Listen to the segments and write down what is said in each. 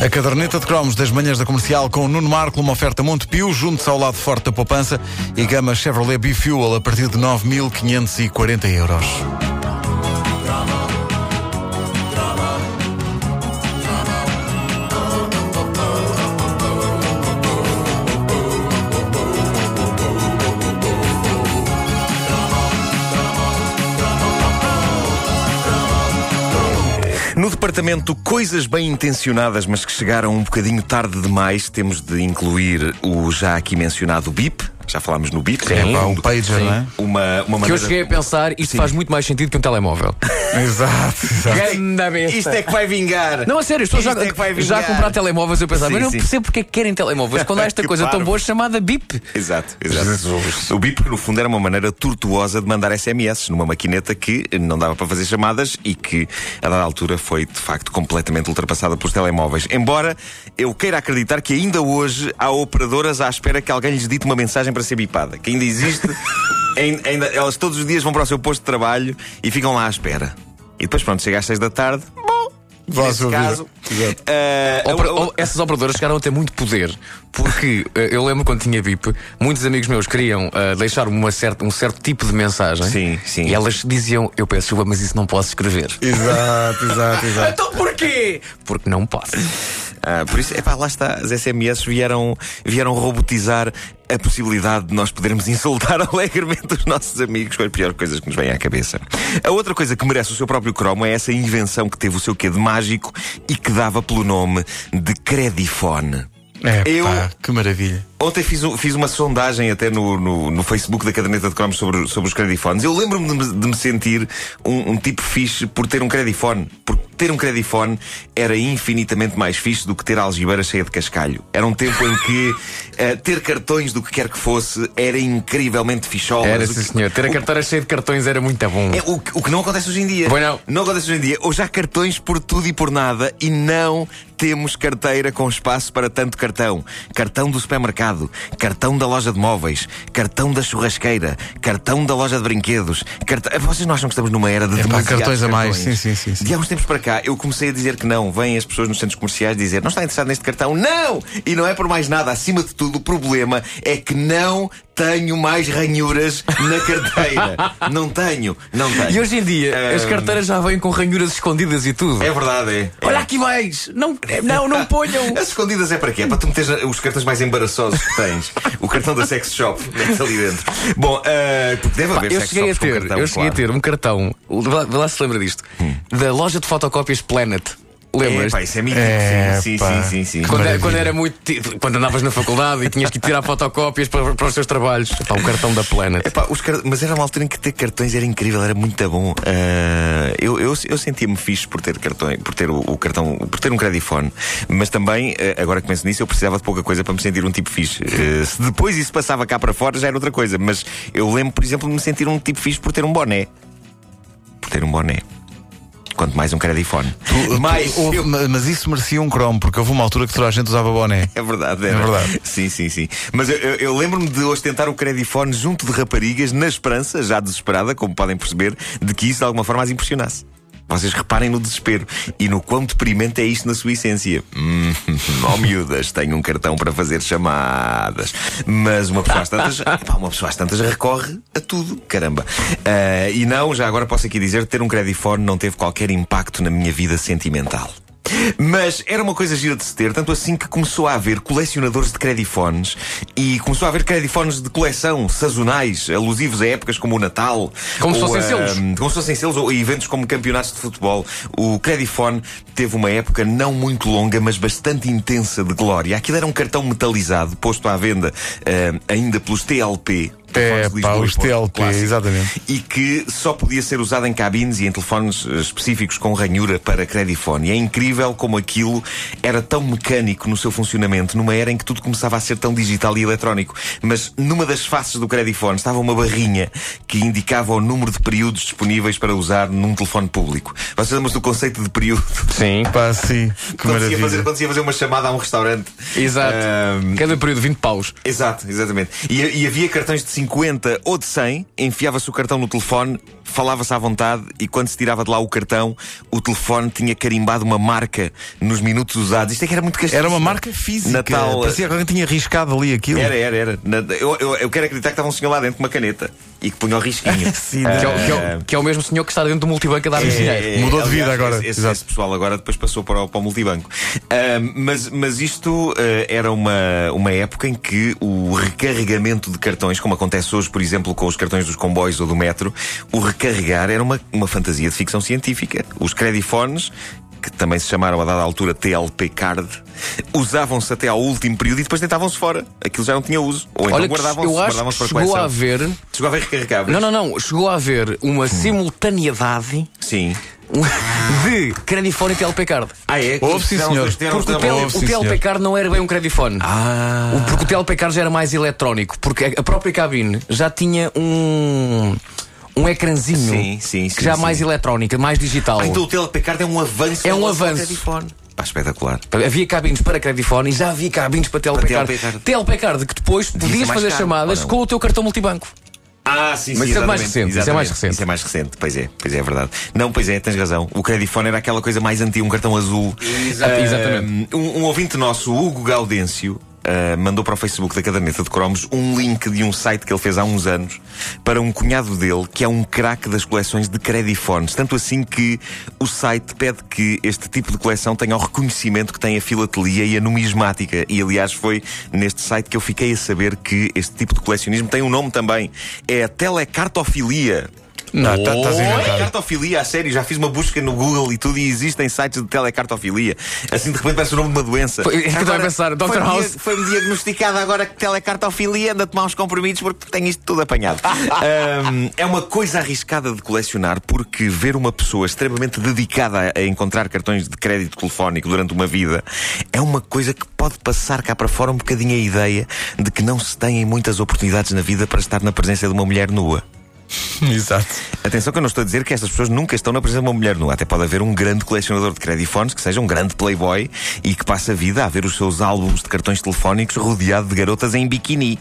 A caderneta de cromos das manhãs da comercial com Nuno Marco, uma oferta Montepio, junto-se ao lado forte da poupança e gama Chevrolet B-Fuel a partir de 9.540 euros. Departamento Coisas Bem Intencionadas, mas que chegaram um bocadinho tarde demais, temos de incluir o já aqui mencionado BIP. Já falámos no BIP. É pá, um pager, não é? Uma, uma Que eu maneira... cheguei a pensar, isto faz muito mais sentido que um telemóvel. Exato, exato. Ganda besta. Isto é que vai vingar. Não, a sério, estou já, Isto é que vai já a vingar. comprar telemóveis. Eu pensava, Sim, mas não sim. percebo porque é que querem telemóveis quando há esta Que coisa tão parvo. boa chamada BIP. Exato, exato. O BIP, no fundo, era uma maneira tortuosa de mandar SMS numa maquineta que não dava para fazer chamadas e que, a dada altura, foi de facto completamente ultrapassada pelos telemóveis. Embora eu queira acreditar que ainda hoje há operadoras à espera que alguém lhes dite uma mensagem para ser bipada. Que ainda existe. ainda, ainda- elas todos os dias vão para o seu posto de trabalho e ficam lá à espera. E depois, pronto, chega às seis da tarde. Bom, nesse caso. Eh, Opera- essas operadoras chegaram a ter muito poder. Porque eh, eu lembro quando tinha BIP, muitos amigos meus queriam eh, deixar uma certa, um certo tipo de mensagem. Sim, sim. E elas diziam: Eu peço chuva, mas isso não posso escrever. Exato, exato, exato. Então porquê? Porque não posso. Ah, por isso, epá, lá está, as SMS vieram, vieram robotizar a possibilidade de nós podermos insultar alegremente os nossos amigos com as piores coisas que nos vêm à cabeça. A outra coisa que merece o seu próprio cromo é essa invenção que teve o seu quê de mágico e que dava pelo nome de Credifone. É, Eu- pá, que maravilha. Ontem fiz, um- fiz uma sondagem até no, no, no Facebook da caderneta de cromos sobre, sobre os credifones. Eu lembro-me de, me- de me sentir um, um tipo fixe por ter um credifone. Porque ter um credifone era infinitamente mais fixe do que ter a algibeira cheia de cascalho. Era um tempo em que eh, ter cartões do que quer que fosse era incrivelmente ficholas. Era, O sim, senhor. Ter a carteira cheia de cartões era muito bom. é o, que- o que não acontece hoje em dia. Pois não. acontece hoje em dia. Hoje há cartões por tudo e por nada e não temos carteira com espaço para tanto cartão. Cartão do supermercado, cartão da loja de móveis, cartão da churrasqueira, cartão da loja de brinquedos. Cartão... Vocês não acham que estamos numa era de É pá, demasiados cartões a mais. cartões? Sim, sim, sim, sim. De há uns tempos para cá, eu comecei a dizer que não. Vêm as pessoas nos centros comerciais dizer não está interessado neste cartão. Não! E não é por mais nada. Acima de tudo, o problema é que não tenho mais ranhuras na carteira. não tenho, não tenho. E hoje em dia, as Ahm, carteiras já vêm com ranhuras escondidas e tudo. É verdade, é. Olha aqui mais! Não, não, não ponham! As escondidas é para quê? É para tu meteres os cartões mais embaraçosos que tens. o cartão da sex shop, metes ali dentro. Bom, ah, porque deve Pá, haver eu sex cheguei a ter, cartão, eu cheguei a claro. ter um cartão, vê lá se lembra disto, da loja de fotocópias Planet. Lembras? É, pá, isso é mítico. É, sim, pá. sim, sim, sim. Quando, quando era muito. Quando andavas na faculdade e tinhas que tirar fotocópias para, para os teus trabalhos. Pá, o cartão da Planet. Epá, os car- Mas era uma altura em que ter cartões era incrível, era muito bom. Ah, eu eu, eu sentia-me fixe por ter cartões, por ter o, o cartão, por ter um credifone. Mas também, ah, agora que penso nisso, eu precisava de pouca coisa para me sentir um tipo fixe. Ah, se depois isso passava cá para fora, já era outra coisa. Mas eu lembro, por exemplo, de me sentir um tipo fixe por ter um boné. Por ter um boné. Quanto mais um credifone. mais. Houve- eu- ma- Mas isso merecia um cromo, porque houve uma altura que toda a gente usava boné. É verdade, É era. verdade. Sim, sim, sim. Mas eu, eu- eu lembro-me de ostentar o credifone junto de raparigas, na esperança, já desesperada, como podem perceber, de que isso de alguma forma as impressionasse. Vocês reparem no desespero e no quão deprimente é isto na sua essência. Hum, oh miúdas, tenho um cartão para fazer chamadas. Mas uma pessoa às tantas, epá, uma pessoa às tantas recorre a tudo, caramba. Ah, e não, já agora posso aqui dizer, ter um credifone não teve qualquer impacto na minha vida sentimental. Mas era uma coisa gira de se ter, tanto assim que começou a haver colecionadores de credifones e começou a haver credifones de coleção sazonais, alusivos a épocas como o Natal. Como se fossem selos. ahm, como se fossem selos ou eventos como campeonatos de futebol. O Credifone teve uma época não muito longa, mas bastante intensa de glória. Aquilo era um cartão metalizado, posto à venda ahm, ainda pelos TLP. É, pá, os TLP, clássico exatamente. e que só podia ser usado em cabines e em telefones eh, específicos com ranhura para credifone. E é incrível como aquilo era tão mecânico no seu funcionamento, numa era em que tudo começava a ser tão digital e eletrónico. Mas numa das faces do credifone estava uma barrinha que indicava o número de períodos disponíveis para usar num telefone público. Vocês lembram do conceito de período? Sim. Pá, sim, que ia fazer, maravilha. quando se ia fazer uma chamada a um restaurante. Exato. Ahm, Cada período 20 paus. Exato, exatamente. E, e havia cartões de 50 ou de 100, enfiava-se o cartão no telefone, falava-se à vontade e quando se tirava de lá o cartão, o telefone tinha carimbado uma marca nos minutos usados. Isto é que era muito castigo. Era uma marca física. Natal. Parecia que alguém tinha riscado ali aquilo. Era, era, era. Eu, eu, eu quero acreditar que estava um senhor lá dentro com uma caneta e que punha o risquinho. Sim, Que é, o- que é o- que é o mesmo senhor que está dentro do multibanco a dar-me dinheiro. É, Mudou de vida aliás, agora, Esse, esse- exato. esse pessoal agora depois passou para o, para o multibanco. Ahm, mas, mas isto ah, era uma, uma época em que o recarregamento de cartões, como acontece hoje, por exemplo, com os cartões dos comboios ou do metro, o recarregar era uma, uma fantasia de ficção científica. Os credifones que também se chamaram a dada altura TLP Card, usavam-se até ao último período e depois deitavam-se fora. Aquilo já não tinha uso. Ou então guardavam-se que para chegou a haver. Chegou a haver recarregáveis? Não, não, não. Chegou a haver uma simultaneidade Sim. de credifone e TLP Card. Ah, é? Houve, sim, senhor. Porque o, tel- Houve, o TLP senhor. Card não era bem um credifone. Ah. O- Porque o TLP Card já era mais eletrónico. Porque a própria cabine já tinha um. Um ecrãzinho Sim, sim, que sim, já sim. mais eletrónica, mais digital. Ah, então o TLP Card é um avanço. É um avanço. Pá, espetacular. Havia cabines para credifone e já havia cabines para TLP Para Card. TLP Card. TLP Card que depois podias fazer caro, chamadas com o teu cartão multibanco. Ah, sim, Mas isso é mais recente, isso é mais recente. Isso é mais recente, pois é, pois é, é verdade. Não, pois é, tens razão. O Credifone era aquela coisa mais antiga, um cartão azul. Exatamente. Um, um ouvinte nosso, Hugo Gaudêncio, ah, mandou para o Facebook da Caderneta de Cromos um link de um site que ele fez há uns anos para um cunhado dele que é um craque das coleções de credifones. Tanto assim que o site pede que este tipo de coleção tenha o reconhecimento que tem a filatelia e a numismática. E aliás, foi neste site que eu fiquei a saber que este tipo de colecionismo tem um nome também. É a telecartofilia. Não, tá- estás a inventar. Telecartofilia, a sério, já fiz uma busca no Google e tudo e existem sites de telecartofilia. Assim de repente parece o nome de uma doença. Foi- é que estava a pensar, Dr. foi-me House. Foi-me diagnosticada agora que telecartofilia, anda a tomar uns comprimidos porque tenho isto tudo apanhado. Ahm, é uma coisa arriscada de colecionar porque ver uma pessoa extremamente dedicada a, a encontrar cartões de crédito telefónico durante uma vida é uma coisa que pode passar cá para fora um bocadinho a ideia de que não se têm muitas oportunidades na vida para estar na presença de uma mulher nua. Exato. Atenção que eu não estou a dizer que estas pessoas nunca estão na presença de uma mulher nua. Até pode haver um grande colecionador de credifones que seja um grande playboy e que passe a vida a ver os seus álbuns de cartões telefónicos rodeado de garotas em biquíni.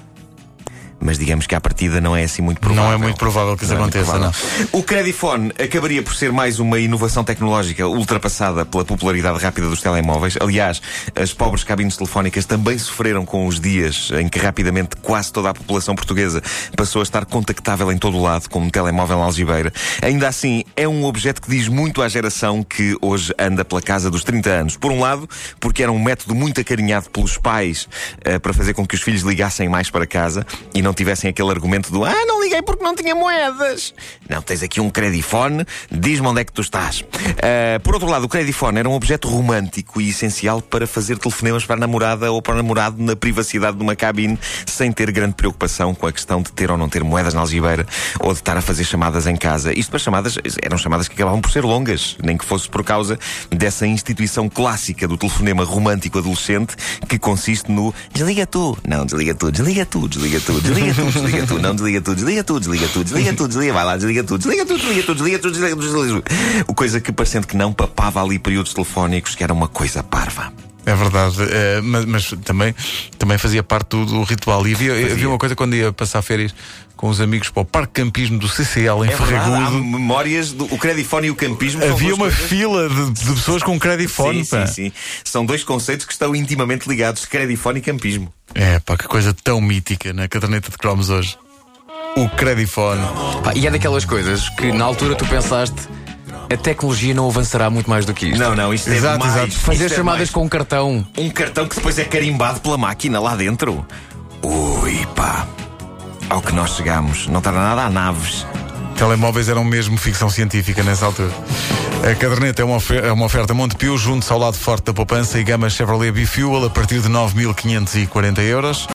Mas digamos que à partida não é assim muito provável. Não é muito provável que isso Não é aconteça, não. provável. O Credifone acabaria por ser mais uma inovação tecnológica ultrapassada pela popularidade rápida dos telemóveis. Aliás, as pobres cabines telefónicas também sofreram com os dias em que rapidamente quase toda a população portuguesa passou a estar contactável em todo o lado, com um telemóvel na algibeira. Ainda assim, é um objeto que diz muito à geração que hoje anda pela casa dos 30 anos. Por um lado, porque era um método muito acarinhado pelos pais eh, para fazer com que os filhos ligassem mais para casa e não tivessem aquele argumento do Ah, não liguei porque não tinha moedas. Não, tens aqui um credifone, diz-me onde é que tu estás. Eh, por outro lado, o credifone era um objeto romântico e essencial para fazer telefonemas para a namorada ou para o namorado na privacidade de uma cabine, sem ter grande preocupação com a questão de ter ou não ter moedas na algibeira ou de estar a fazer chamadas em casa. Isto para chamadas, eram chamadas que acabavam por ser longas, nem que fosse por causa dessa instituição clássica do telefonema romântico adolescente que consiste no desliga tu, não, desliga tu, desliga tu, desliga tu, desliga tu, desliga tu, não, desliga tu, desliga tu, desliga tu, desliga tu, desliga, vai lá, desliga tu, desliga tu, desliga tu, desliga tu, desliga tu, desliga tu. O coisa que parecendo que não papava ali períodos telefónicos que era uma coisa parva. É verdade, eh, mas, mas também, também fazia parte do, do ritual. E havia, havia uma coisa quando ia passar férias com os amigos para o Parque Campismo do CCL em É verdade, há Ferragudo. memórias do o credifone e o campismo. Havia uma coisas- fila de, de pessoas com credifone. Sim, pá. sim, sim. São dois conceitos que estão intimamente ligados: credifone e campismo. É pá, que coisa tão mítica na caderneta de cromos hoje. O credifone. Pá, e é daquelas coisas que na altura tu pensaste a tecnologia não avançará muito mais do que isto. Não, não, isto é Exato, demais. exato. Fazer Isto é chamadas demais. com um cartão. um cartão que depois é carimbado pela máquina lá dentro. Ui, pá. Ao que nós chegamos, não está nada a naves. Telemóveis eram mesmo ficção científica nessa altura. A caderneta é uma, ofer- é uma oferta Montepio, junto ao lado forte da poupança e gama Chevrolet Bifuel a partir de 9.540 euros.